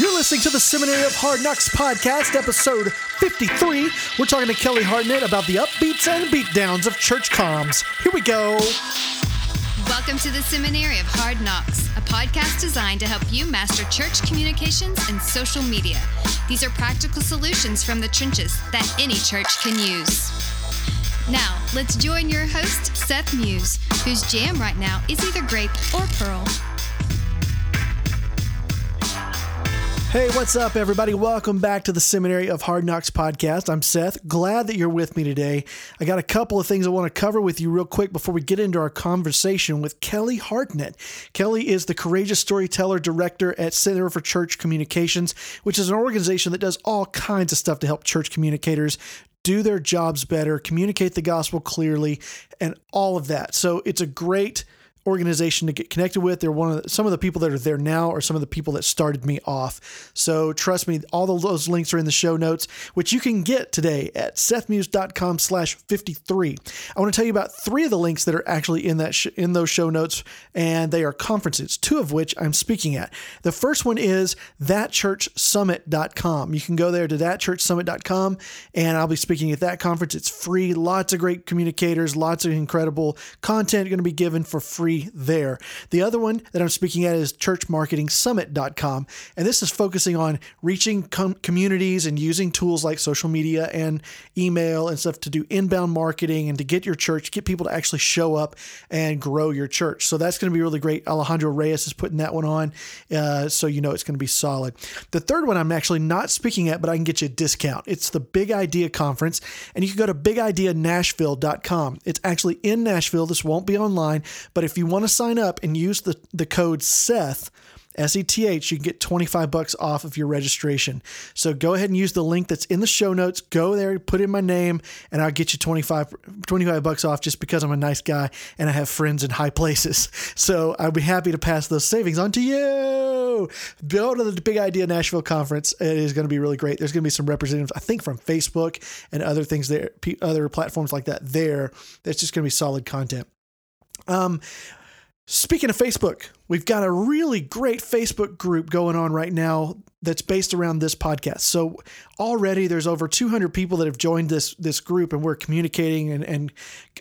You're listening to the Seminary of Hard Knocks podcast, episode 53. We're talking to Kelley Hartnett about the upbeats and beatdowns of church comms. Here we go. Welcome to the Seminary of Hard Knocks, a podcast designed to help you master church communications and social media. These are practical solutions from the trenches that any church can use. Now, let's join your host, Seth Muse, whose jam right now is either grape or pearl. Hey, what's up, everybody? Welcome back to the Seminary of Hard Knocks podcast. I'm Seth. Glad that you're with me today. I got a couple of things I want to cover with you real quick before we get into our conversation with Kelley Hartnett. Kelley is the Courageous Storyteller Director at Center for Church Communications, which is an organization that does all kinds of stuff to help church communicators do their jobs better, communicate the gospel clearly, and all of that. So it's a great organization to get connected with. They're one of the, some of the people that are there now are some of the people that started me off. So trust me, all those links are in the show notes, which you can get today at sethmuse.com slash 53. I want to tell you about three of the links that are actually in that sh- in those show notes, and they are conferences, two of which I'm speaking at. The first one is thatchurchsummit.com. You can go there to thatchurchsummit.com, and I'll be speaking at that conference. It's free, lots of great communicators, lots of incredible content going to be given for free there. The other one that I'm speaking at is churchmarketingsummit.com, and this is focusing on reaching com- communities and using tools like social media and email and stuff to do inbound marketing and to get your church, get people to actually show up and grow your church. So that's going to be really great. Alejandro Reyes is putting that one on, uh, so you know it's going to be solid. The third one I'm actually not speaking at, but I can get you a discount. It's the Big Idea Conference, and you can go to bigideanashville.com. It's actually in Nashville. This won't be online, but if you want to sign up and use the, the code SETH, S E T H, you can get 25 bucks off of your registration. So go ahead and use the link that's in the show notes. Go there, put in my name, and I'll get you 25, 25 bucks off just because I'm a nice guy and I have friends in high places. So I'd be happy to pass those savings on to you. Go to the Big Idea Nashville conference. It is going to be really great. There's going to be some representatives, I think, from Facebook and other things there, other platforms like that there. That's just going to be solid content. Um, Speaking of Facebook, we've got a really great Facebook group going on right now that's based around this podcast. So already there's over 200 people that have joined this this group, and we're communicating and, and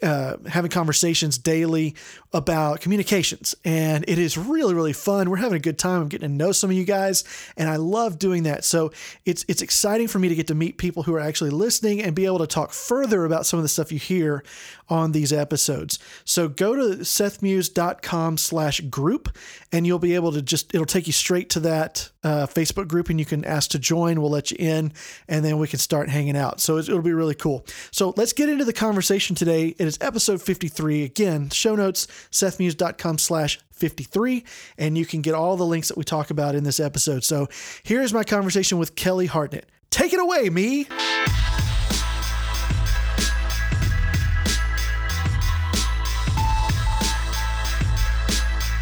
uh, having conversations daily about communications. And it is really really fun. We're having a good time. I'm getting to know some of you guys, and I love doing that. So it's it's exciting for me to get to meet people who are actually listening and be able to talk further about some of the stuff you hear on these episodes. So go to sethmuse.com/group, and you'll be able to just it'll take you straight to that uh, Facebook group and you can ask to join. We'll let you in and then we can start hanging out. So it'll be really cool. So let's get into the conversation today. It is episode 53. Again, show notes, sethmuse.com slash 53, and you can get all the links that we talk about in this episode. So here's my conversation with Kelley Hartnett. Take it away, me.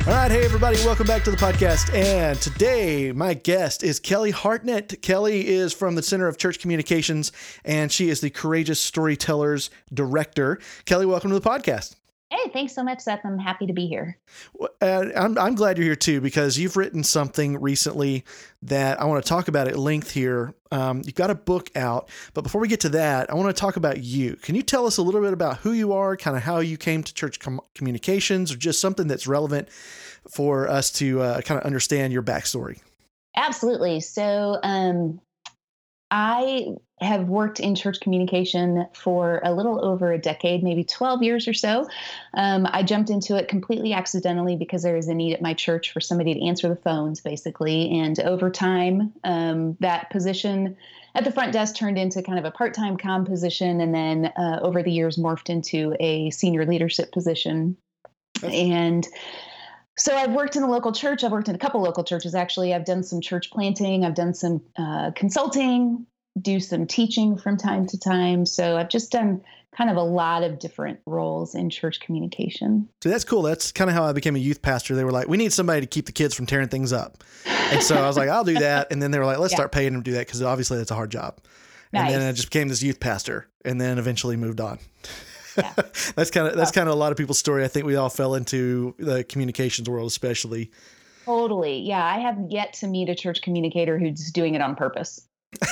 All right, hey everybody, welcome back to the podcast. And today, my guest is Kelley Hartnett. Kelley is from the Center of Church Communications, and she is the Courageous Storytellers Director. Kelley, welcome to the podcast. Hey, thanks so much, Seth. I'm happy to be here. Uh, I'm, I'm glad you're here too because you've written something recently that I want to talk about at length here. Um, you've got a book out, but before we get to that, I want to talk about you. Can you tell us a little bit about who you are, kind of how you came to church com- communications, or just something that's relevant for us to uh, kind of understand your backstory? Absolutely. So, um, I have worked in church communication for a little over a decade, maybe 12 years or so. Um, I jumped into it completely accidentally because there was a need at my church for somebody to answer the phones, basically. And over time, um, that position at the front desk turned into kind of a part time com position, and then uh, over the years morphed into a senior leadership position. And so I've worked in a local church. I've worked in a couple local churches actually. I've done some church planting. I've done some uh, consulting, do some teaching from time to time. So I've just done kind of a lot of different roles in church communication. So that's cool. That's kind of how I became a youth pastor. They were like, we need somebody to keep the kids from tearing things up. And so I was like, I'll do that. And then they were like, let's yeah. start paying them to do that because obviously that's a hard job. Nice. And then I just became this youth pastor and then eventually moved on. Yeah. that's kind of that's kind of a lot of people's story. I think we all fell into the communications world, especially. Totally. Yeah. I have yet to meet a church communicator who's doing it on purpose.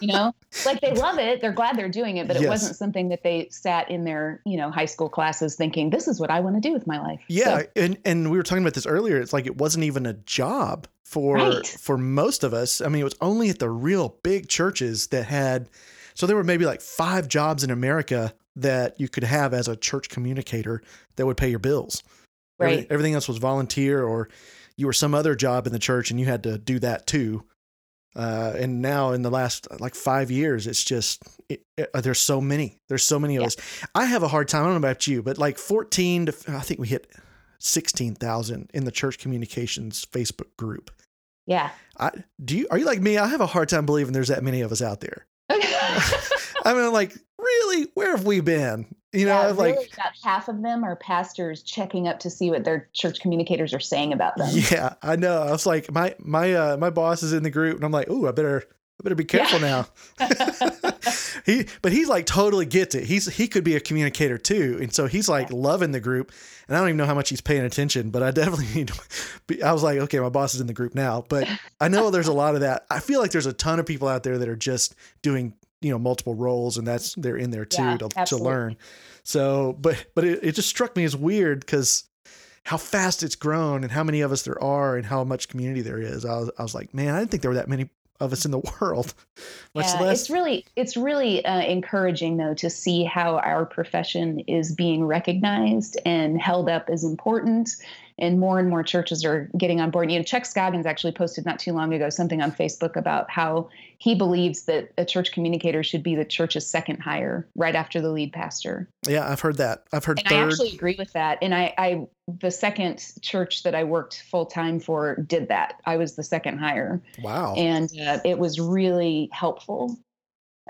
you know, like they love it. They're glad they're doing it, but it Yes. wasn't something that they sat in their, you know, high school classes thinking, this is what I want to do with my life. Yeah, So, and and we were talking about this earlier. It's like it wasn't even a job for Right. for most of us. I mean, it was only at the real big churches that had. So there were maybe like five jobs in America that you could have as a church communicator that would pay your bills. Right. everything else was volunteer, or you were some other job in the church and you had to do that too. Uh, and now in the last like five years, it's just it, it- uh, there's so many. There's so many of Yeah. us. I have a hard time. I don't know about you, but like 14 to I think we hit 16,000 in the church communications Facebook group. Yeah. I do you are you like me? I have a hard time believing there's that many of us out there. I mean, like really, where have we been? You know, yeah, like really about half of them are pastors checking up to see what their church communicators are saying about them. Yeah, I know. I was like, my my uh, my boss is in the group, and I'm like, ooh, I better I better be careful now. he, but he's like totally gets it. He's he could be a communicator too, and so he's like loving the group. And I don't even know how much he's paying attention, but I definitely need. To be, I was like, okay, my boss is in the group now, but I know there's a lot of that. I feel like there's a ton of people out there that are just doing you know multiple roles, and that's they're in there too Yeah, to, to learn. So, but but it, it just struck me as weird because how fast it's grown and how many of us there are and how much community there is. I was, I was like, man, I didn't think there were that many of us in the world. Much yeah, less. it's really it's really uh, encouraging though to see how our profession is being recognized and held up as important and more and more churches are getting on board you know chuck scoggins actually posted not too long ago something on facebook about how he believes that a church communicator should be the church's second hire right after the lead pastor yeah, I've heard that. I've heard and I actually agree with that. And I, I, the second church that I worked full time for did that. I was the second hire, wow. and uh, it was really helpful.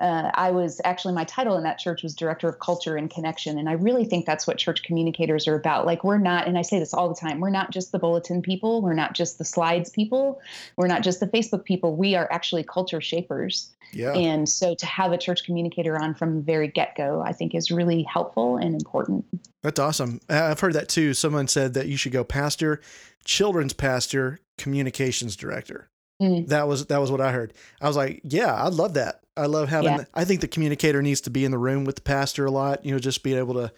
Uh, I was actually my title in that church was director of culture and connection, and I really think that's what church communicators are about. Like we're not, and I say this all the time, we're not just the bulletin people, we're not just the slides people, we're not just the Facebook people. We are actually culture shapers. yeah. And so to have a church communicator on from the very get go, I think is really helpful and important. That's awesome. I've heard that too. Someone said that you should go pastor, children's pastor, communications director. Mm. That was that was what I heard. I was like, yeah, I love that. I love having. Yeah. I think the communicator needs to be in the room with the pastor a lot. You know, just be able to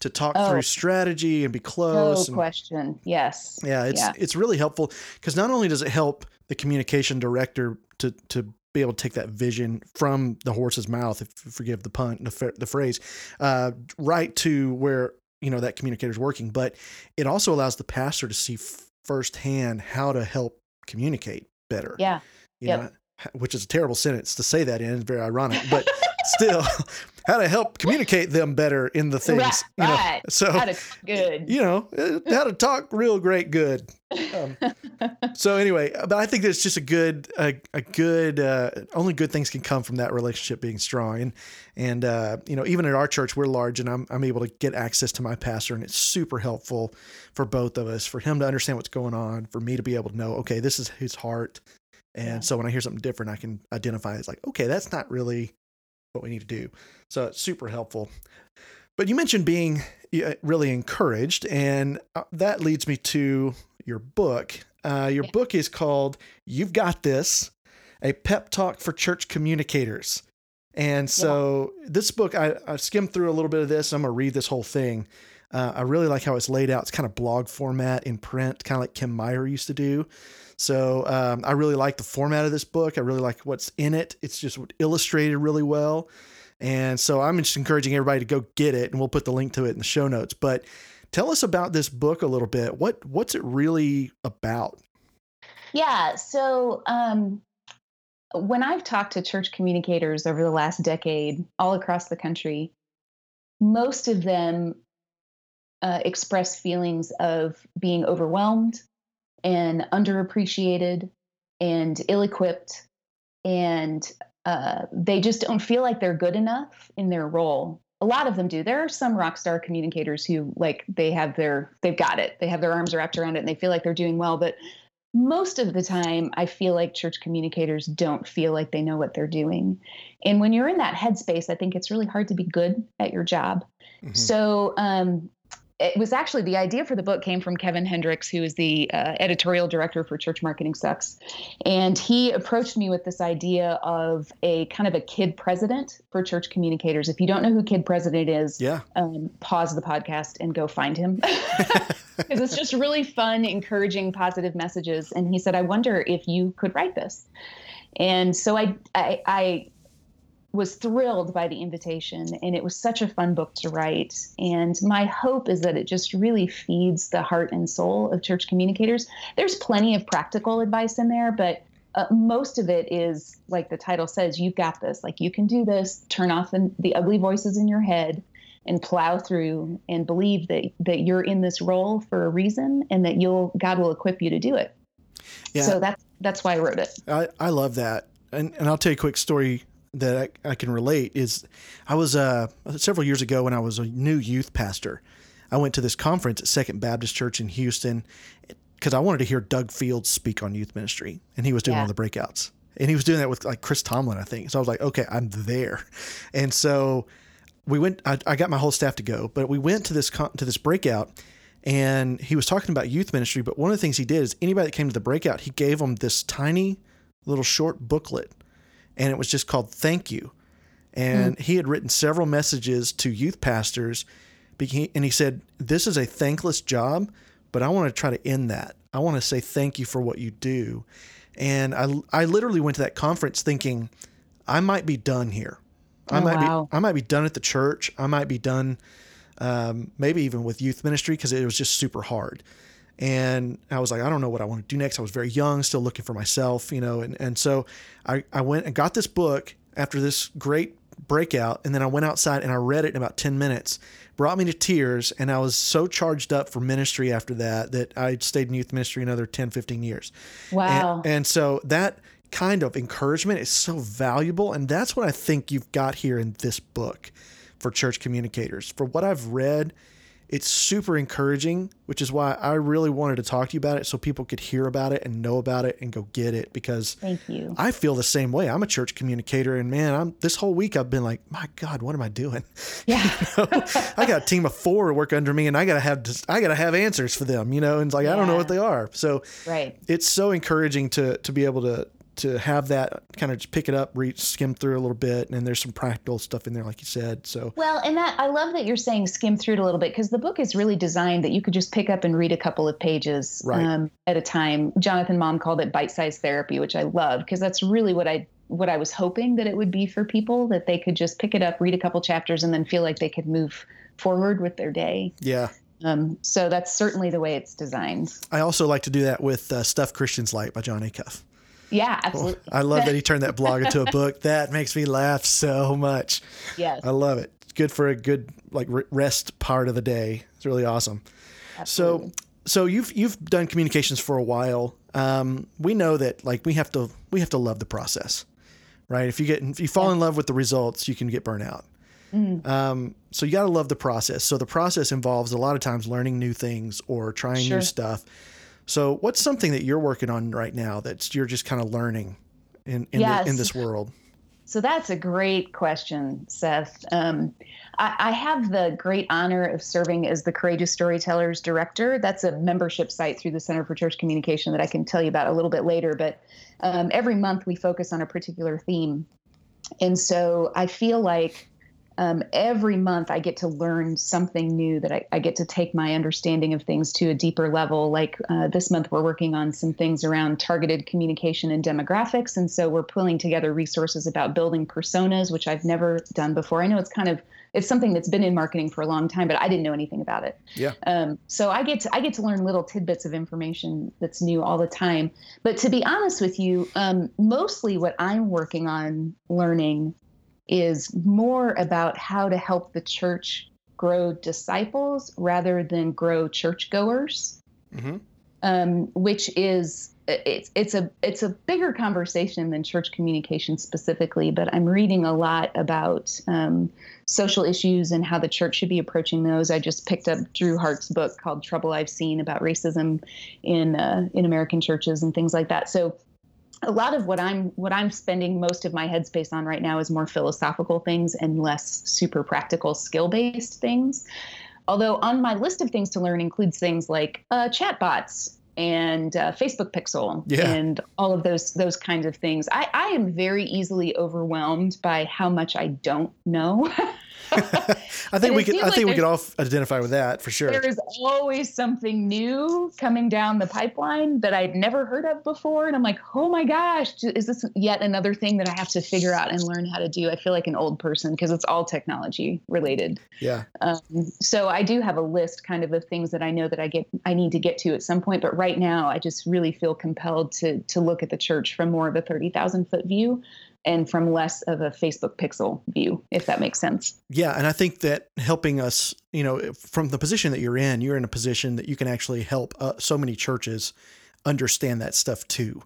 to talk Oh. through strategy and be No close. and, question. Yes. yeah, it's Yeah. it's really helpful because not only does it help the communication director to to be able to take that vision from the horse's mouth, if you forgive the pun, the, the phrase, uh, right to where you know that communicator is working, but it also allows the pastor to see f- firsthand how to help communicate better. Yeah. you Yep. know, which is a terrible sentence to say that in. Very ironic, but still, how to help communicate them better in the things. Right. you know? right. So How to good. you know uh, how to talk real great good. Um, so anyway, but I think that's just a good, a, a good, uh, only good things can come from that relationship being strong. And, and, uh, you know, even at our church, we're large and I'm, I'm able to get access to my pastor and it's super helpful for both of us, for him to understand what's going on, for me to be able to know, okay, this is his heart. And Yeah. so when I hear something different, I can identify it's like, okay, that's not really what we need to do. So it's super helpful. But you mentioned being really encouraged, and uh, that leads me to your book. Uh, your Yeah. book is called "You've Got This: A Pep Talk for Church Communicators." And so this book, I, I skimmed through a little bit of this. I'm gonna read this whole thing. Uh, I really like how it's laid out. It's kind of blog format in print, kind of like Kem Meyer used to do. So um, I really like the format of this book. I really like what's in it. It's just illustrated really well. And so I'm just encouraging everybody to go get it, and we'll put the link to it in the show notes. But tell us about this book a little bit. What what's it really about? Yeah. So um, when I've talked to church communicators over the last decade, all across the country, most of them uh, express feelings of being overwhelmed and underappreciated and ill equipped. And uh, they just don't feel like they're good enough in their role. A lot of them do. There are some rock star communicators who like they have their they've got it. They have their arms wrapped around it and they feel like they're doing well. But most of the time, I feel like church communicators don't feel like they know what they're doing. And when you're in that headspace, I think it's really hard to be good at your job. Mhm. So, um, it was actually the idea for the book came from Kevin Hendricks, who is the uh, editorial director for Church Marketing Sucks. And he approached me with this idea of a kind of a kid president for church communicators. If you don't know who Kid President is, yeah. Um, pause the podcast and go find him. Because it's just really fun, encouraging, positive messages. And he said, I wonder if you could write this. And so I, I, I was thrilled by the invitation and it was such a fun book to write. And my hope is that it just really feeds the heart and soul of church communicators. There's plenty of practical advice in there but uh, most of it is like the title says you've got this. Like you can do this. Turn off the, the ugly voices in your head and plow through and believe that that you're in this role for a reason and that you'll god will equip you to do it. Yeah. so that's that's why i wrote it. I, I love that. And, and i'll tell you a quick story that I, I can relate is I was uh, several years ago when I was a new youth pastor. I went to this conference at Second Baptist Church in Houston because I wanted to hear Doug Fields speak on youth ministry, and he was doing yeah. one of the breakouts, and he was doing that with like Chris Tomlin, I think. So I was like, okay, I'm there, and so we went. I, I got my whole staff to go, but we went to this con- to this breakout, and he was talking about youth ministry. But one of the things he did is anybody that came to the breakout, he gave them this tiny little short booklet and it was just called Thank You. And mm. he had written several messages to youth pastors, and he said, This is a thankless job, but I want to try to end that. I want to say thank you for what you do. And I, I literally went to that conference thinking, I might be done here. I oh, might wow. be I might be done at the church. I might be done um, maybe even with youth ministry because it was just super hard. And I was like, I don't know what I want to do next. I was very young, still looking for myself, you know. And, and so I, I went and got this book after this great breakout. And then I went outside and I read it in about 10 minutes, brought me to tears. And I was so charged up for ministry after that that I stayed in youth ministry another 10, 15 years. Wow. And, and so that kind of encouragement is so valuable. And that's what I think you've got here in this book for church communicators. For what I've read, it's super encouraging, which is why I really wanted to talk to you about it so people could hear about it and know about it and go get it because Thank you. I feel the same way. I'm a church communicator and man, I'm this whole week I've been like, my God, what am I doing? Yeah. you know, I got a team of four to work under me and I gotta have I gotta have answers for them, you know, and it's like yeah. I don't know what they are. So right. it's so encouraging to to be able to to have that kind of just pick it up, read, skim through a little bit, and there's some practical stuff in there, like you said. So well, and that I love that you're saying skim through it a little bit because the book is really designed that you could just pick up and read a couple of pages right. um, at a time. Jonathan Malm called it bite-sized therapy, which I love because that's really what I what I was hoping that it would be for people that they could just pick it up, read a couple chapters, and then feel like they could move forward with their day. Yeah. Um, so that's certainly the way it's designed. I also like to do that with uh, Stuff Christians Like by Jon Acuff. Yeah, absolutely. I love that he turned that blog into a book. That makes me laugh so much. Yes. I love it. It's good for a good like rest part of the day. It's really awesome. Absolutely. So so you've you've done communications for a while. Um, we know that like we have to we have to love the process, right? If you get if you fall yeah. in love with the results, you can get burnt out. Mm. Um, so you got to love the process. So the process involves a lot of times learning new things or trying sure. new stuff. So, what's something that you're working on right now that you're just kind of learning in in, yes. the, in this world? So that's a great question, Seth. Um, I, I, have the great honor of serving as the Courageous Storytellers Director. That's a membership site through the Center for Church Communication that I can tell you about a little bit later. But um, every month we focus on a particular theme. And so I feel like um, every month I get to learn something new that I, I, get to take my understanding of things to a deeper level. Like uh, this month, we're working on some things around targeted communication and demographics. And so we're pulling together resources about building personas, which I've never done before. I know it's kind of it's something that's been in marketing for a long time, but I didn't know anything about it. Yeah. Um, so I get to I get to learn little tidbits of information that's new all the time. But to be honest with you, um, mostly what I'm working on learning is more about how to help the church grow disciples rather than grow churchgoers, mm-hmm. um, which is it's it's a it's a bigger conversation than church communication specifically. But I'm reading a lot about um, social issues and how the church should be approaching those. I just picked up Drew Hart's book called "Trouble I've Seen" about racism in uh, in American churches and things like that. So a lot of what I'm what I'm spending most of my headspace on right now is more philosophical things and less super practical skill based things. Although on my list of things to learn includes things like uh, chatbots and uh, Facebook Pixel Yeah. and all of those those kinds of things. I, I am very easily overwhelmed by how much I don't know. I think we could. I like think we could all identify with that for sure. there is always something new coming down the pipeline that I'd never heard of before. And I'm like, oh my gosh, is this yet another thing that I have to figure out and learn how to do? I feel like an old person because it's all technology related. Yeah. Um, so I do have a list kind of of things that I know that I get I need to get to at some point. But right now, I just really feel compelled to to look at the church from more of a thirty thousand foot view, and from less of a Facebook pixel view, if that makes sense. Yeah, and I think that helping us, you know, from the position that you're in, you're in a position that you can actually help uh, so many churches understand that stuff too.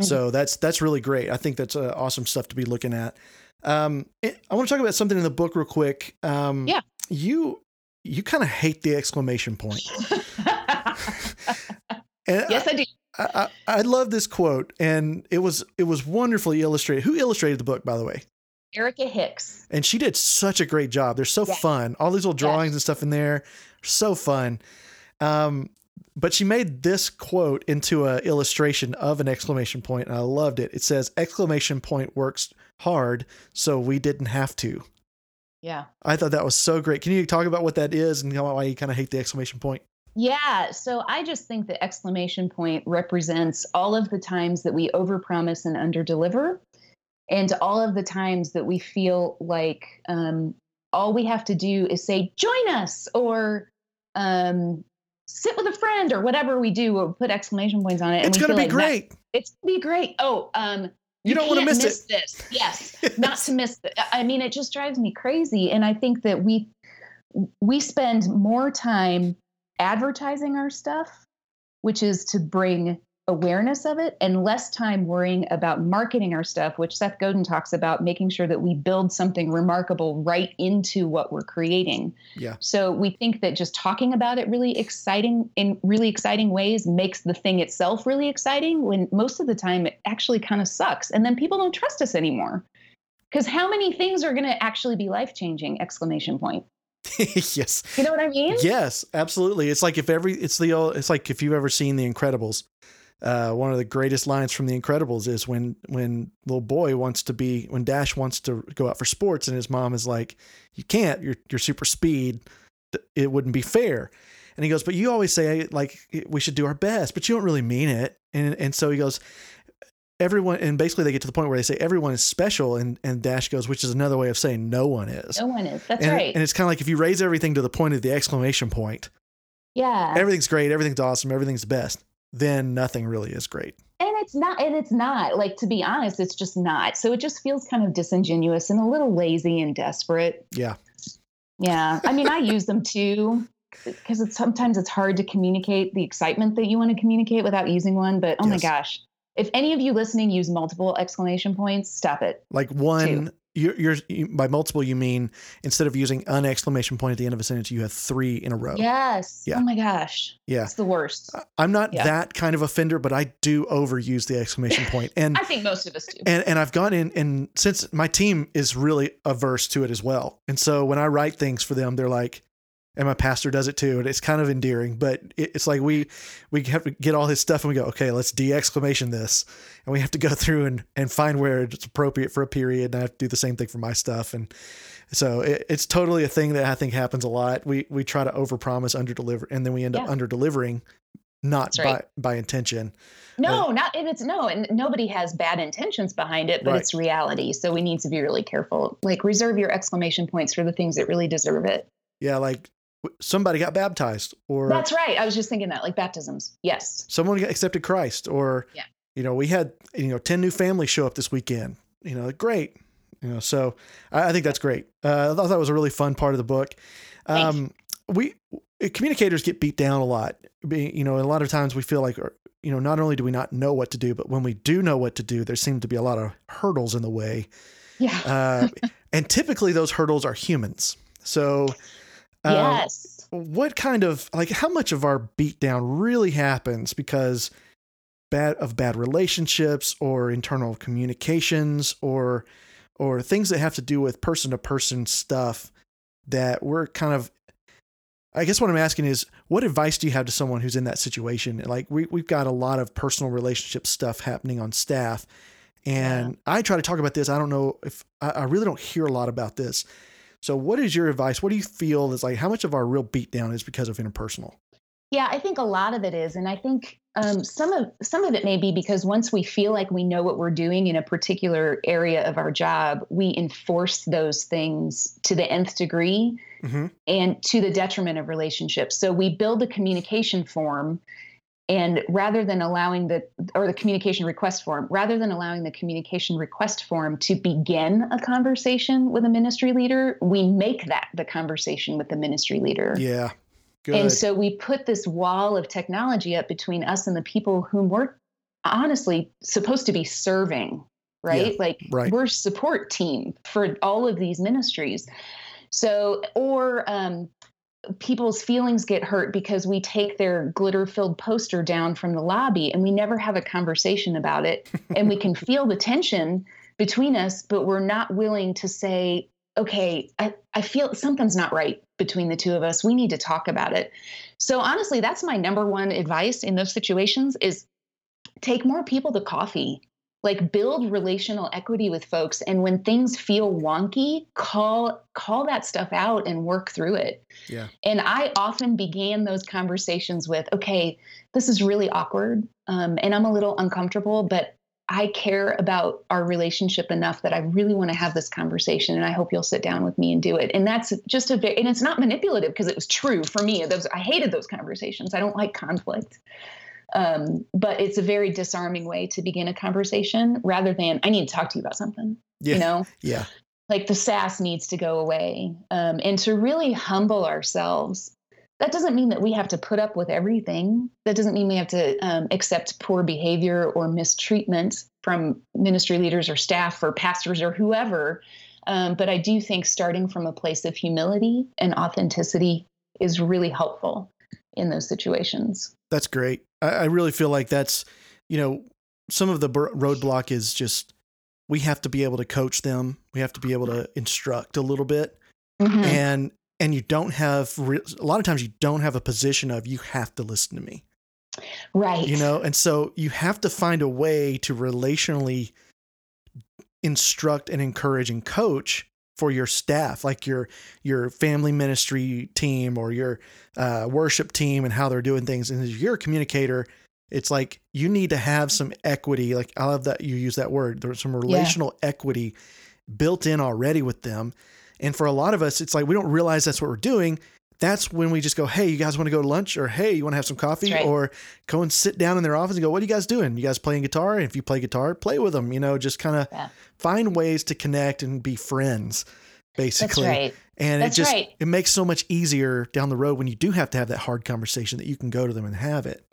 So that's that's really great. I think that's uh, awesome stuff to be looking at. Um, I want to talk about something in the book real quick. Um, Yeah. you you kind of hate the exclamation point. Yes, I do. I, I, I love this quote, and it was it was wonderfully illustrated. Who illustrated the book, by the way? Erica Hicks. and she did such a great job. They're so Yes. fun. All these little drawings and stuff in there, so fun. Um, but she made this quote into an illustration of an exclamation point, and I loved it. It says, "Exclamation point works hard, so we didn't have to." Yeah. I thought that was so great. Can you talk about what that is and why you kind of hate the exclamation point? Yeah, so I just think the exclamation point represents all of the times that we overpromise and underdeliver, and all of the times that we feel like um, all we have to do is say "join us" or um, "sit with a friend" or whatever we do, or put exclamation points on it. and It's going to be like that- great. it's gonna be great. Oh, um, You don't wanna can't miss it. this. Yes, not to miss. The, I mean, it just drives me crazy, and I think that we we spend more time advertising our stuff, which is to bring awareness of it, and less time worrying about marketing our stuff, which Seth Godin talks about, making sure that we build something remarkable right into what we're creating. Yeah. So we think that just talking about it really exciting in really exciting ways makes the thing itself really exciting when most of the time it actually kind of sucks. And then people don't trust us anymore. Because how many things are going to actually be life changing? Exclamation point. yes. You know what I mean? Yes, absolutely. It's like if every it's the old it's like if you've ever seen The Incredibles. Uh, one of the greatest lines from The Incredibles is when when little boy wants to be when Dash wants to go out for sports and his mom is like, "You can't. You're you're super speed. It wouldn't be fair." And he goes, "But you always say like we should do our best, but you don't really mean it." And and so he goes, "Everyone." And basically, they get to the point where they say everyone is special, and and Dash goes, which is another way of saying no one is. No one is. That's and, right. and it's kind of like if you raise everything to the point of the exclamation point, yeah. everything's great, everything's awesome, everything's best, then nothing really is great. and it's not and it's not like to be honest it's just not so it just feels kind of disingenuous and a little lazy and desperate Yeah. yeah i mean i use them too because it's sometimes it's hard to communicate the excitement that you want to communicate without using one but oh my gosh if any of you listening use multiple exclamation points stop it Like one, you're, you're you, by multiple, you mean instead of using an exclamation point at the end of a sentence, you have three in a row. yes Yeah. oh my gosh Yeah. it's the worst I'm not Yeah. that kind of offender, but I do overuse the exclamation point. And i think most of us do and and I've gone in and since my team is really averse to it as well. And so when I write things for them, they're like, and my pastor does it too, and it's kind of endearing. But it, it's like we we have to get all his stuff and we go, okay, let's de exclamation this, and we have to go through and and find where it's appropriate for a period. And I have to do the same thing for my stuff, and so it, it's totally a thing that I think happens a lot. We we try to overpromise, underdeliver, and then we end up Yeah. under delivering, not right. by by intention. No, not and it's no, and nobody has bad intentions behind it, but Right. it's reality. So we need to be really careful. Like reserve your exclamation points for the things that really deserve it. Yeah, like somebody got baptized, or That's right. I was just thinking that, like baptisms. Yes. someone accepted Christ, or Yeah. you know, we had you know ten new families show up this weekend. You know, great. You know, so I, I think that's great. Uh, I thought that was a really fun part of the book. Um, we communicators get beat down a lot. Being, you know, a lot of times we feel like, you know, not only do we not know what to do, but when we do know what to do, there seem to be a lot of hurdles in the way. Yeah. Uh, and typically those hurdles are humans. So, um, yes. what kind of like how much of our beatdown really happens because bad of bad relationships or internal communications or or things that have to do with person to person stuff that we're kind of I guess what I'm asking is, what advice do you have to someone who's in that situation? Like we we've got a lot of personal relationship stuff happening on staff, and yeah. I try to talk about this. I don't know if I, I, really don't hear a lot about this. So, what is your advice? What do you feel is like? How much of our real beatdown is because of interpersonal? Yeah, I think a lot of it is, and I think um, some of some of it may be because once we feel like we know what we're doing in a particular area of our job, we enforce those things to the nth degree, mm-hmm. and to the detriment of relationships. So we build a communication form, and rather than allowing the or the communication request form, rather than allowing the communication request form to begin a conversation with a ministry leader, we make that the conversation with the ministry leader. Yeah. Good. And so we put this wall of technology up between us and the people whom we're honestly supposed to be serving, right? Yeah, like right. we're support team for all of these ministries. So, or um, people's feelings get hurt because we take their glitter filled poster down from the lobby and we never have a conversation about it. and we can feel the tension between us, but we're not willing to say, okay, I, I feel something's not right between the two of us. We need to talk about it. So honestly, that's my number one advice in those situations is take more people to coffee. Like build relational equity with folks and when things feel wonky, call call that stuff out and work through it. Yeah. And I often began those conversations with, okay, this is really awkward um, and I'm a little uncomfortable, but I care about our relationship enough that I really want to have this conversation and I hope you'll sit down with me and do it. And that's just a very, and it's not manipulative because it was true for me. Those, I hated those conversations. I don't like conflict. Um, but it's a very disarming way to begin a conversation rather than, I need to talk to you about something, yeah. you know? Yeah. Like the sass needs to go away um, and to really humble ourselves that doesn't mean that we have to put up with everything. That doesn't mean we have to um, accept poor behavior or mistreatment from ministry leaders or staff or pastors or whoever. Um, but I do think starting from a place of humility and authenticity is really helpful in those situations. That's great. I, I really feel like that's, you know, some of the roadblock is just we have to be able to coach them. We have to be able to instruct a little bit. Mm-hmm. And and you don't have re- a lot of times you don't have a position of you have to listen to me right you know and so you have to find a way to relationally instruct and encourage and coach for your staff like your your family ministry team or your uh, worship team and how they're doing things and as you're a communicator it's like you need to have some equity like i love that you use that word there's some relational yeah. equity built in already with them and for a lot of us, it's like we don't realize that's what we're doing. That's when we just go, hey, you guys want to go to lunch? Or hey, you want to have some coffee? Right. Or go and sit down in their office and go, what are you guys doing? You guys playing guitar? And if you play guitar, play with them. You know, just kind of yeah. find ways to connect and be friends, basically. That's right. And That's it just right. it makes so much easier down the road when you do have to have that hard conversation that you can go to them and have it.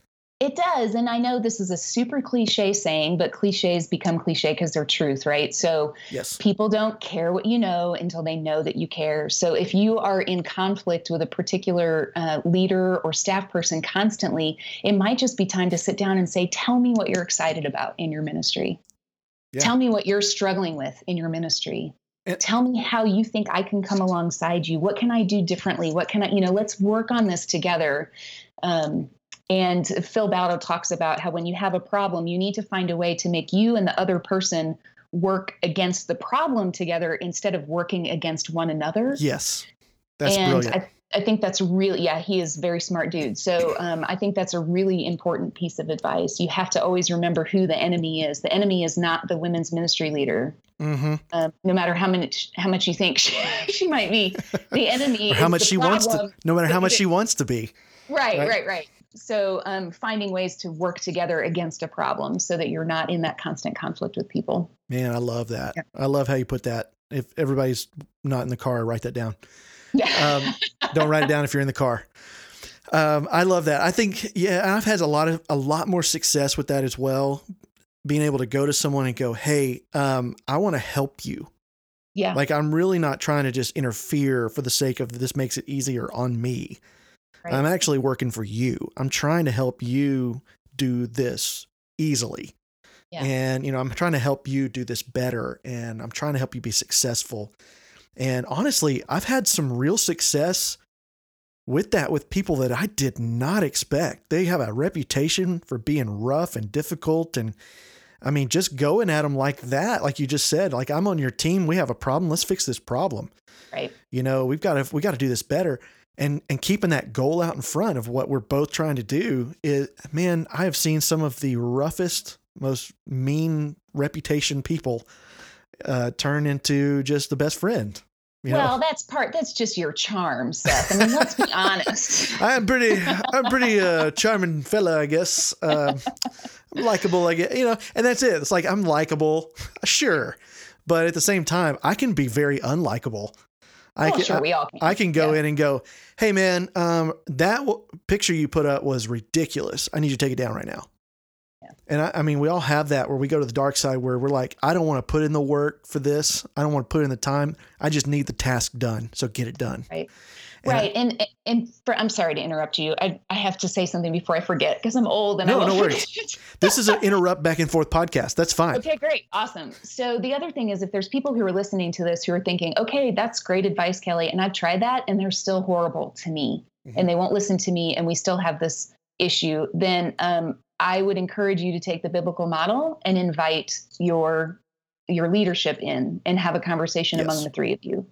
It does. And I know this is a super cliche saying, but cliches become cliche because they're truth, right? So yes. people don't care what you know until they know that you care. So if you are in conflict with a particular uh, leader or staff person constantly, it might just be time to sit down and say, Tell me what you're excited about in your ministry. Yeah. Tell me what you're struggling with in your ministry. And- Tell me how you think I can come alongside you. What can I do differently? What can I, you know, let's work on this together. Um, and Phil Bowdle talks about how when you have a problem, you need to find a way to make you and the other person work against the problem together instead of working against one another. Yes. That's and brilliant. I, I think that's really, yeah, he is very smart dude. So um, I think that's a really important piece of advice. You have to always remember who the enemy is. The enemy is not the women's ministry leader. Mm-hmm. Uh, no matter how much how much you think she, she might be, the enemy. how much she wants to. No matter how much she wants to be. Right, right, right, right so um, finding ways to work together against a problem so that you're not in that constant conflict with people. Man i love that. Yeah. i love how you put that. If everybody's not in the car write that down. Um, don't write it down if you're in the car. Um, i love that. I think yeah i've had a lot of a lot more success with that as well. Being able to go to someone and go hey um, i want to help you. Yeah. Like i'm really not trying to just interfere for the sake of this makes it easier on me Right. I'm actually working for you. I'm trying to help you do this easily. Yeah. And, you know, I'm trying to help you do this better and I'm trying to help you be successful. And honestly, I've had some real success with that with people that I did not expect. They have a reputation for being rough and difficult and I mean just going at them like that like you just said like I'm on your team we have a problem let's fix this problem. Right. You know, we've got to we got to do this better and and keeping that goal out in front of what we're both trying to do is man, I have seen some of the roughest most mean reputation people uh, turn into just the best friend. You know? Well, that's part. That's just your charm, Seth. I mean, let's be honest. I'm pretty. I'm pretty uh, charming fella, I guess. Uh, I'm likable, I guess. You know, and that's it. It's like I'm likable, sure, but at the same time, I can be very unlikable. I can, sure, we all can. I, I can go yeah. in and go, "Hey, man, um, that w- picture you put up was ridiculous. I need you to take it down right now." And I, I, mean, we all have that where we go to the dark side where we're like, I don't want to put in the work for this. I don't want to put in the time. I just need the task done. So get it done. Right. And right. I, and and for, I'm sorry to interrupt you. I, I have to say something before I forget because I'm old and no, I no worries. this is an interrupt back and forth podcast. That's fine. Okay, great. Awesome. So the other thing is if there's people who are listening to this who are thinking, okay, that's great advice, Kelley. And I've tried that and they're still horrible to me mm-hmm. and they won't listen to me. And we still have this issue, then um, I would encourage you to take the biblical model and invite your your leadership in and have a conversation yes. among the three of you.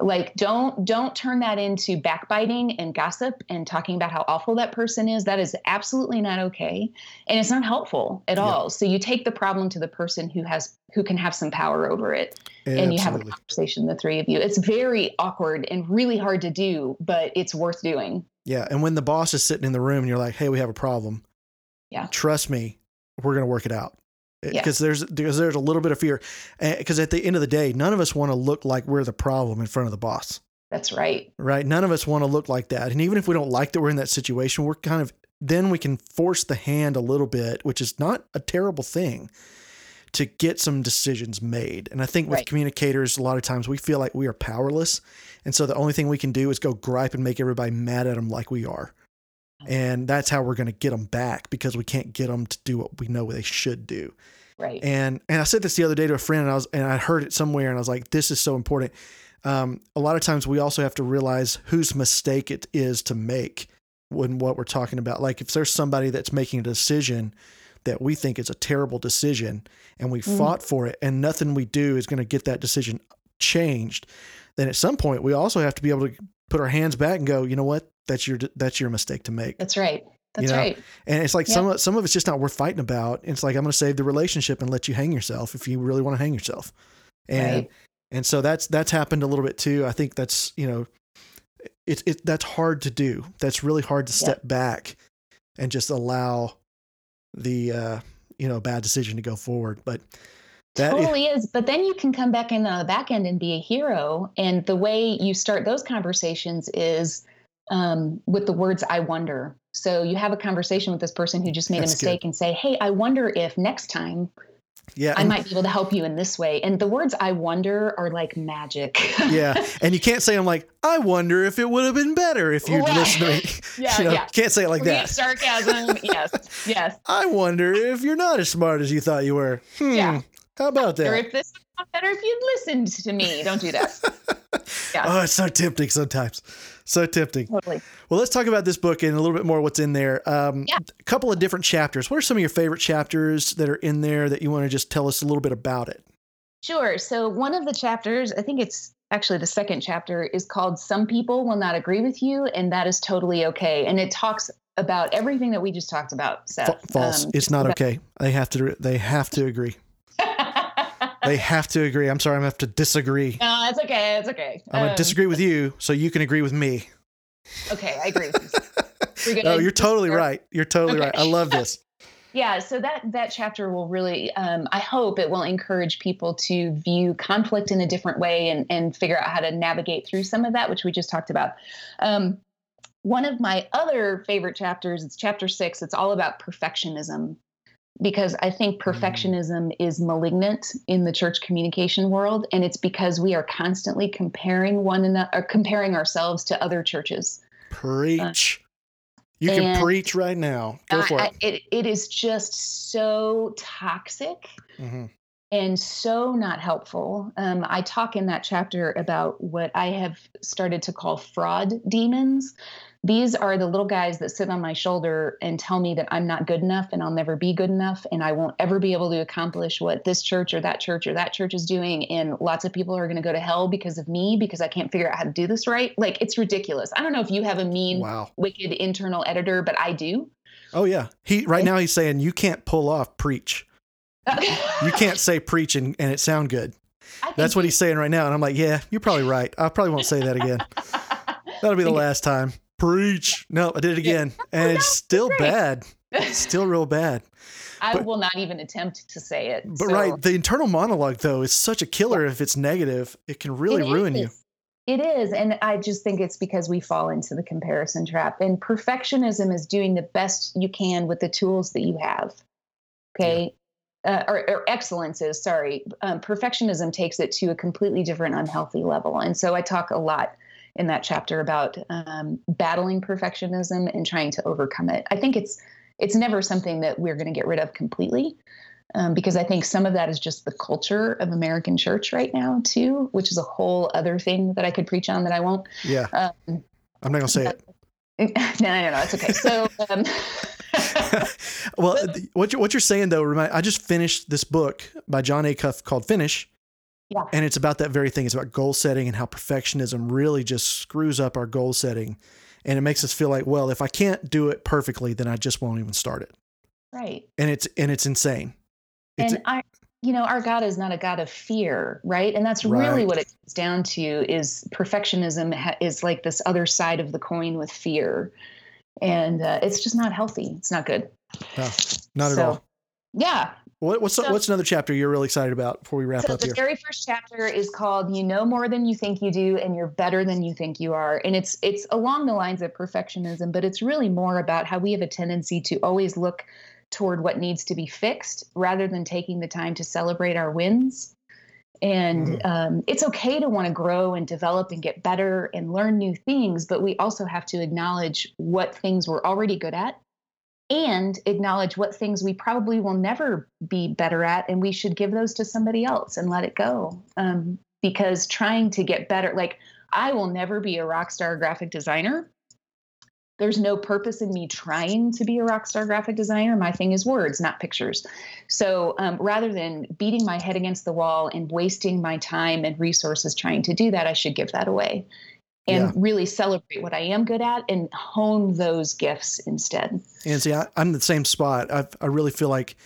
Like don't don't turn that into backbiting and gossip and talking about how awful that person is. That is absolutely not okay. And it's not helpful at yeah. all. So you take the problem to the person who has who can have some power over it. Yeah, and you have a conversation, the three of you. It's very awkward and really hard to do, but it's worth doing. Yeah. And when the boss is sitting in the room and you're like, hey, we have a problem yeah. Trust me, we're going to work it out. Because yeah. there's because there's a little bit of fear. Eh, because at the end of the day, none of us want to look like we're the problem in front of the boss. That's right. Right. None of us want to look like that. And even if we don't like that we're in that situation, we're kind of then we can force the hand a little bit, which is not a terrible thing to get some decisions made. And I think with right. communicators, a lot of times we feel like we are powerless. And so the only thing we can do is go gripe and make everybody mad at them like we are and that's how we're going to get them back because we can't get them to do what we know they should do. Right. And and I said this the other day to a friend, and I was and I heard it somewhere, and I was like, this is so important. Um, a lot of times we also have to realize whose mistake it is to make when what we're talking about. Like if there's somebody that's making a decision that we think is a terrible decision, and we mm. fought for it, and nothing we do is going to get that decision changed, then at some point we also have to be able to put our hands back and go, you know what, that's your that's your mistake to make. That's right. That's you know? right. And it's like yep. some some of it's just not worth fighting about. It's like I'm going to save the relationship and let you hang yourself if you really want to hang yourself. And right. and so that's that's happened a little bit too. I think that's you know, it's it that's hard to do. That's really hard to step yep. back and just allow the uh, you know bad decision to go forward. But that totally is. But then you can come back in on the back end and be a hero. And the way you start those conversations is um, with the words "I wonder." So you have a conversation with this person who just made That's a mistake good. and say, "Hey, I wonder if next time." Yeah, I might be able to help you in this way. And the words "I wonder" are like magic. yeah, and you can't say I'm like, "I wonder if it would have been better if you'd right. listened to me." Yeah, you know, yeah. Can't say it like that. Sarcasm. yes, yes. I wonder if you're not as smart as you thought you were. Hmm. Yeah. How about that? Or if this was better if you'd listened to me. Don't do that. Yeah. oh, it's so tempting sometimes. So tempting. Totally. Well, let's talk about this book and a little bit more what's in there. Um, yeah. A couple of different chapters. What are some of your favorite chapters that are in there that you want to just tell us a little bit about it? Sure. So, one of the chapters, I think it's actually the second chapter, is called Some People Will Not Agree with You, and that is totally okay. And it talks about everything that we just talked about, Seth. F- false. Um, it's not about- okay. They have to. They have to agree they have to agree. I'm sorry, I'm gonna have to disagree. No, it's okay. It's okay. I'm gonna um, disagree with you, so you can agree with me. Okay, I agree. You're oh, you're totally right. You're totally okay. right. I love this. yeah, so that that chapter will really, um, I hope it will encourage people to view conflict in a different way and and figure out how to navigate through some of that, which we just talked about. Um, one of my other favorite chapters, it's chapter six. It's all about perfectionism because I think mm. perfectionism mm. is malignant in the church communication world, and it's because we are constantly comparing one another, or comparing ourselves to other churches. Preach. Uh, you can preach right now. Go for I, it. it. It is just so toxic. Mm-hmm. and so not helpful. Um, I talk in that chapter about what I have started to call fraud demons. These are the little guys that sit on my shoulder and tell me that I'm not good enough and I'll never be good enough and I won't ever be able to accomplish what this church or that church or that church is doing. And lots of people are going to go to hell because of me because I can't figure out how to do this right. Like it's ridiculous. I don't know if you have a mean, Wow. wicked internal editor, but I do. Oh yeah. He right now he's saying you can't pull off preach. You can't say preach and, and it sound good. That's what he's saying right now. And I'm like, yeah, you're probably right. I probably won't say that again. That'll be the last time. Preach. No, I did it again. And it's still bad. It's still real bad. I but- will not even attempt to say it. But so- right, the internal monologue though is such a killer if it's negative. It can really It ruin you. It is. And I just think it's because we fall into the comparison trap. And perfectionism is doing the best you can with the tools that you have. Okay. Uh, or, or excellence is, sorry. Um, perfectionism takes it to a completely different unhealthy level. And so I talk a lot in that chapter about um, battling perfectionism and trying to overcome it. I think it's it's never something that we're going to get rid of completely um, because I think some of that is just the culture of American church right now too, which is a whole other thing that I could preach on that I won't. Yeah. Um, I'm not gonna say it. no, no, no, it's okay. So, um, well, what you're, what you're saying though, remind, I just finished this book by Jon Acuff called Finish. Yeah. And it's about that very thing. It's about goal setting and how perfectionism really just screws up our goal setting. And it makes us feel like, well, if I can't do it perfectly, then I just won't even start it. right. And it's and it's insane. It's and I, you know, our God is not a God of fear, right? And that's really what it comes down to is perfectionism ha- is like this other side of the coin with fear. And uh, it's just not healthy. It's not good. no, not at all. Yeah. What, what's so- what's another chapter you're really excited about before we wrap up? So up the here? very first chapter is called "You Know More Than You Think You Do, and You're Better Than You Think You Are," and it's it's along the lines of perfectionism, but it's really more about how we have a tendency to always look toward what needs to be fixed rather than taking the time to celebrate our wins. And um, it's okay to want to grow and develop and get better and learn new things, but we also have to acknowledge what things we're already good at and acknowledge what things we probably will never be better at and we should give those to somebody else and let it go. Um, because trying to get better like i will never be a rock star graphic designer. There's no purpose in me trying to be a rock star graphic designer. My thing is words not pictures. So um, rather than beating my head against the wall and wasting my time and resources trying to do that i should give that away and Yeah. really celebrate what i am good at and hone those gifts instead And see, I, I'm in the same spot. I I really feel like,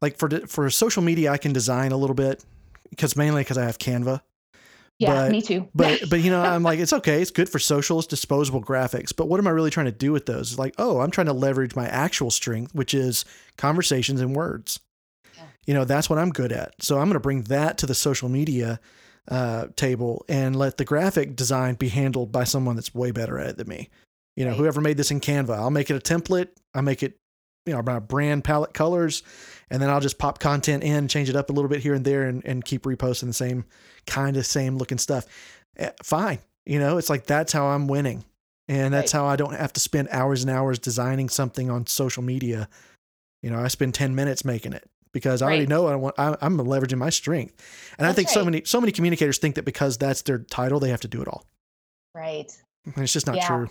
like for for social media, I can design a little bit because mainly because I have Canva. yeah But- me too But but you know, I'm like, it's okay. It's good for social. It's disposable graphics. But what am I really trying to do with those? It's like, oh, I'm trying to leverage my actual strength, which is conversations and words. Yeah. You know, that's what I'm good at. So I'm going to bring that to the social media uh, table and let the graphic design be handled by someone that's way better at it than me. You know, Right. whoever made this in Canva, I'll make it a template. I make it, you know, my brand palette colors, and then I'll just pop content in, change it up a little bit here and there, and, and keep reposting the same kind of same looking stuff. Eh, Fine. You know, it's like that's how I'm winning. And that's Right. how I don't have to spend hours and hours designing something on social media. You know, I spend 10 minutes making it because I already know I want, I, I'm leveraging my strength. And I That's think so many, so many communicators think that because that's their title, they have to do it all. right And it's just not Yeah. true.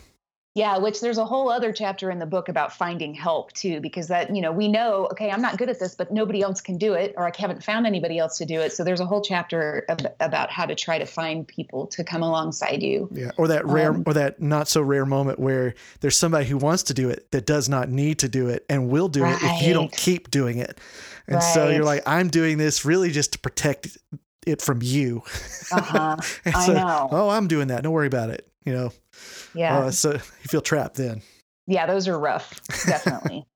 Yeah, which there's a whole other chapter in the book about finding help too, because that, you know, we know, okay, I'm not good at this, but nobody else can do it, or I haven't found anybody else to do it. So there's a whole chapter ab- about how to try to find people to come alongside you. Yeah. Or that rare, Um, or that not so rare moment where there's somebody who wants to do it that does not need to do it and will do it if you don't keep doing it. And so you're like, I'm doing this really just to protect it from you. Uh-huh. And I know. Oh, I'm doing that. Don't worry about it. You know, Yeah. uh, so you feel trapped then. yeah, those are rough. Definitely.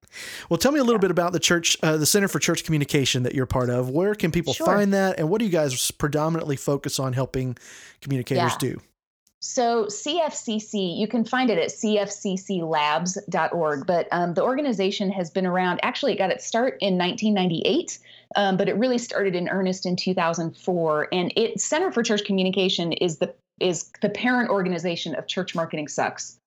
Well, tell me a little bit about the church, uh, the Center for Church Communication that you're part of. Where can people Sure. find that? And what do you guys predominantly focus on helping communicators Yeah. do? So CFCC, you can find it at cfcclabs.org, but um, the organization has been around. Actually, it got its start in 1998, um, but it really started in earnest in 2004. And it Center for Church Communication is the is the parent organization of Church Marketing Sucks.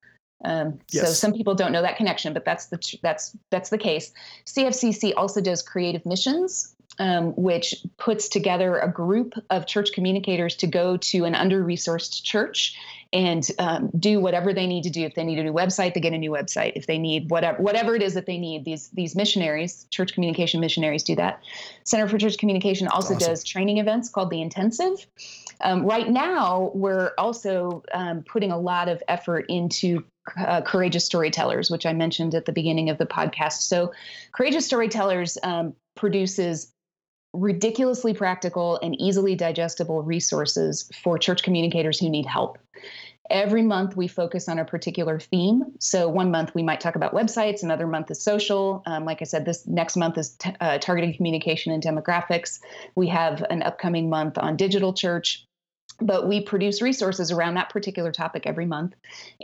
Um, So some people don't know that connection, but that's the that's that's the case. CFCC also does creative missions, um, which puts together a group of church communicators to go to an under resourced church and um, do whatever they need to do. If they need a new website, they get a new website. If they need whatever whatever it is that they need, these these missionaries, church communication missionaries, do that. Center for Church Communication also awesome. does training events called the Intensive. Um, right now, we're also um, putting a lot of effort into uh, courageous storytellers, which I mentioned at the beginning of the podcast. So, courageous storytellers um, produces ridiculously practical and easily digestible resources for church communicators who need help. Every month, we focus on a particular theme. So, one month we might talk about websites, another month is social. Um, like I said, this next month is t- uh, targeted communication and demographics. We have an upcoming month on digital church but we produce resources around that particular topic every month.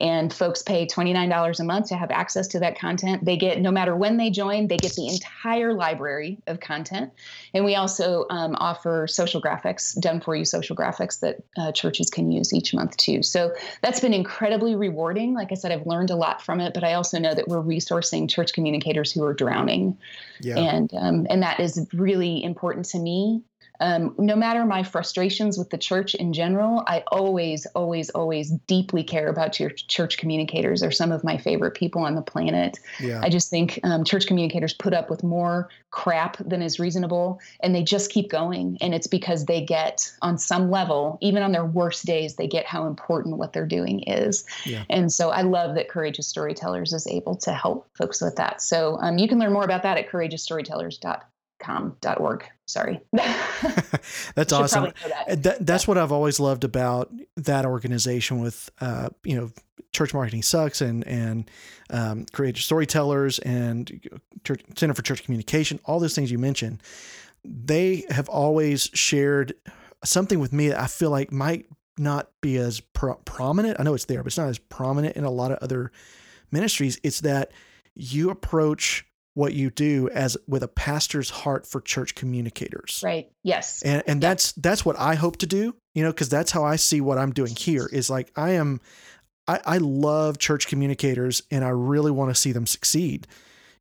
And folks pay $29 a month to have access to that content. They get no matter when they join they get the entire library of content. And we also um, offer social graphics done for you social graphics that uh, churches can use each month too. So that's been incredibly rewarding. Like i said i've learned a lot from it but i also know that we're resourcing church communicators who are drowning. Yeah. and um, and that is really important to me um, no matter my frustrations with the church in general, I always, always, always deeply care about your church communicators. They're some of my favorite people on the planet. Yeah. I just think um, church communicators put up with more crap than is reasonable, and they just keep going. And it's because they get, on some level, even on their worst days, they get how important what they're doing is. Yeah. And so I love that Courageous Storytellers is able to help folks with that. So um, you can learn more about that at courageousstorytellers.com com.org. Sorry. that's awesome. That. That, that's yeah. what I've always loved about that organization with, uh, you know, church marketing sucks and, and, um, courageous storytellers and church, center for church communication, all those things you mentioned, they have always shared something with me that I feel like might not be as pro- prominent. I know it's there, but it's not as prominent in a lot of other ministries. It's that you approach what you do as with a pastor's heart for church communicators. Right. Yes. And and yeah. that's that's what I hope to do, you know, because that's how I see what I'm doing here is like I am I, I love church communicators and I really want to see them succeed.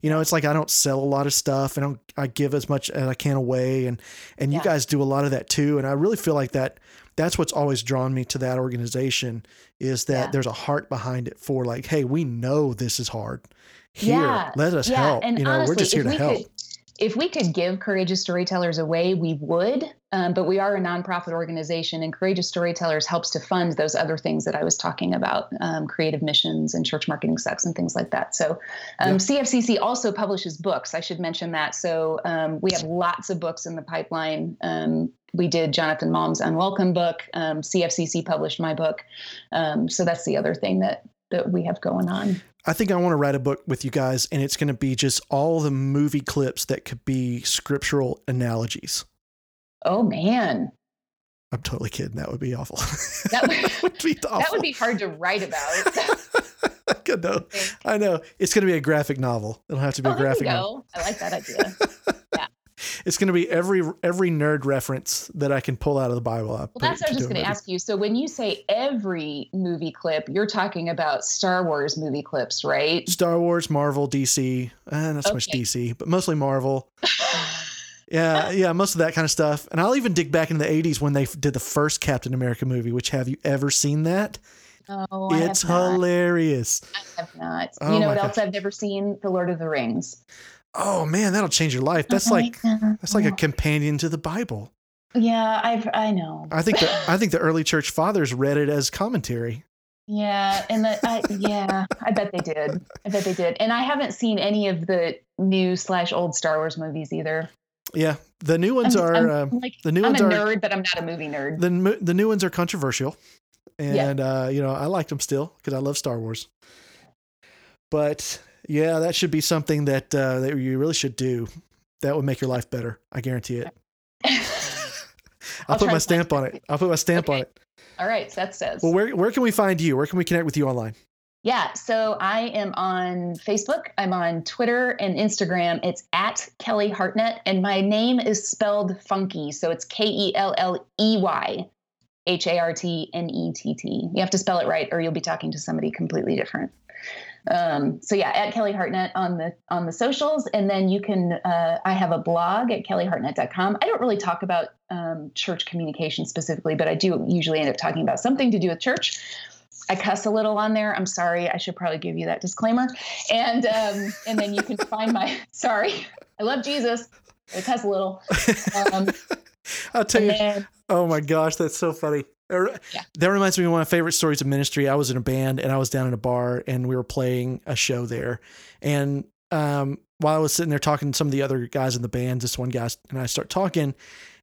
You know, it's like I don't sell a lot of stuff. And I don't I give as much as I can away and and you guys do a lot of that too. And I really feel like that that's what's always drawn me to that organization is that yeah. there's a heart behind it for like, hey, we know this is hard here. Yeah. Let us yeah. help. And you know, honestly, we're just here to help. Could, if we could give courageous storytellers away, we would. Um, but we are a nonprofit organization, and Courageous Storytellers helps to fund those other things that I was talking about um, creative missions and church marketing sucks and things like that. So, um. CFCC also publishes books. I should mention that. So, um, we have lots of books in the pipeline. Um, we did Jonathan Malm's Unwelcome book. Um, CFCC published my book. so, that's the other thing that that we have going on. I think I want to write a book with you guys, and it's going to be just all the movie clips that could be scriptural analogies. Oh man. I'm totally kidding. That would be awful. That would, be awful. That would be hard to write about. I know. I know. It's going to be a graphic novel. It'll have to be oh, a graphic novel. I like that idea. It's going to be every every nerd reference that I can pull out of the Bible. well, that's what I was just going to ask you. So when you say every movie clip, you're talking about Star Wars movie clips, right? Star Wars, Marvel, DC, eh, not so okay. much DC, but mostly Marvel. yeah, yeah, most of that kind of stuff. And I'll even dig back in the '80s when they did the first Captain America movie. Which have you ever seen that? Oh, it's hilarious. I have not. Oh you know what God. else I've never seen? The Lord of the Rings oh man, that'll change your life. That's like that's like a companion to the Bible. Yeah, I've I know. I think that I think the early church fathers read it as commentary. Yeah, and the, I, yeah, I bet they did. I bet they did. And I haven't seen any of the new slash old Star Wars movies either. Yeah, the new ones I'm, are I'm, uh, like, the new I'm ones a are nerd, but I'm not a movie nerd. The the new ones are controversial, and yeah. uh, you know I like them still because I love Star Wars. But yeah, that should be something that uh, that you really should do. That would make your life better. I guarantee it. I'll, I'll put my stamp on it. I'll put my stamp okay. on it. All right, that says. Well, where where can we find you? Where can we connect with you online? Yeah, so I am on Facebook, I'm on Twitter and Instagram. It's at Kelley Hartnett, and my name is spelled funky. So it's K E L L E Y H A R T N E T T. You have to spell it right, or you'll be talking to somebody completely different. Um, so yeah, at Kelley Hartnett on the on the socials, and then you can. Uh, I have a blog at kelleyhartnett.com. I don't really talk about um, church communication specifically, but I do usually end up talking about something to do with church. I cuss a little on there. I'm sorry. I should probably give you that disclaimer. And um, and then you can find my sorry. I love Jesus. I cuss a little. Um, I'll tell you. Then, oh my gosh, that's so funny. Yeah. That reminds me of one of my favorite stories of ministry. I was in a band and I was down in a bar and we were playing a show there. And um, while I was sitting there talking to some of the other guys in the band, this one guy and I start talking,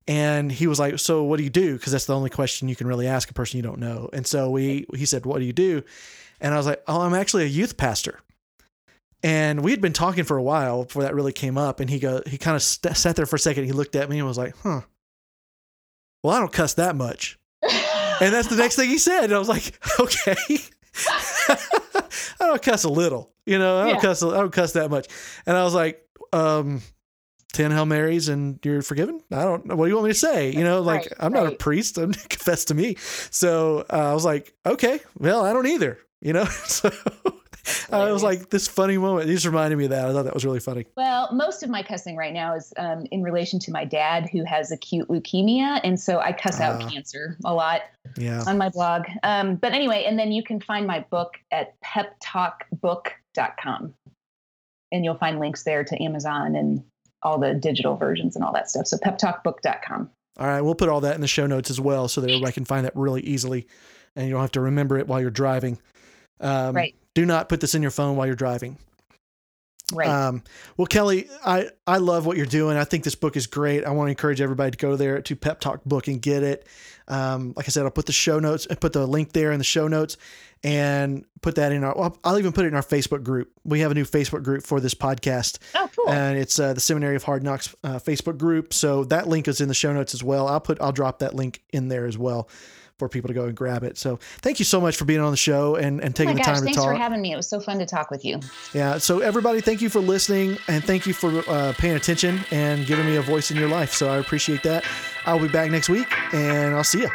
and he was like, "So what do you do?" Because that's the only question you can really ask a person you don't know. And so we he said, "What do you do?" And I was like, "Oh, I'm actually a youth pastor." And we had been talking for a while before that really came up. And he go he kind of st- sat there for a second. He looked at me and was like, "Huh." Well, I don't cuss that much. and that's the next thing he said. And I was like, "Okay." I don't cuss a little, you know. I don't yeah. cuss. I don't cuss that much. And I was like, um, 10 Hail Marys and you're forgiven. I don't know. What do you want me to say? You know, like right, I'm not right. a priest. I'm confess to me. So uh, I was like, okay, well, I don't either, you know? so I was like this funny moment. You just reminded me of that. I thought that was really funny. Well, most of my cussing right now is um, in relation to my dad who has acute leukemia. And so I cuss uh, out ah. cancer a lot yeah. on my blog. Um, but anyway, and then you can find my book at peptalkbook.com. And you'll find links there to Amazon and all the digital versions and all that stuff. So peptalkbook.com. All right, we'll put all that in the show notes as well, so that everybody can find that really easily, and you don't have to remember it while you're driving. Um, right. Do not put this in your phone while you're driving. Right. Um, well, Kelley, I, I love what you're doing. I think this book is great. I want to encourage everybody to go there to Pep Talk Book and get it. Um, like I said, I'll put the show notes, I put the link there in the show notes and put that in our, well, I'll even put it in our Facebook group. We have a new Facebook group for this podcast. Oh, cool. And it's uh, the Seminary of Hard Knocks uh, Facebook group. So that link is in the show notes as well. I'll put, I'll drop that link in there as well for people to go and grab it. So thank you so much for being on the show and, and taking oh the gosh, time to talk. Thanks for having me. It was so fun to talk with you. Yeah. So everybody, thank you for listening and thank you for uh, paying attention and giving me a voice in your life. So I appreciate that. I'll be back next week and I'll see you.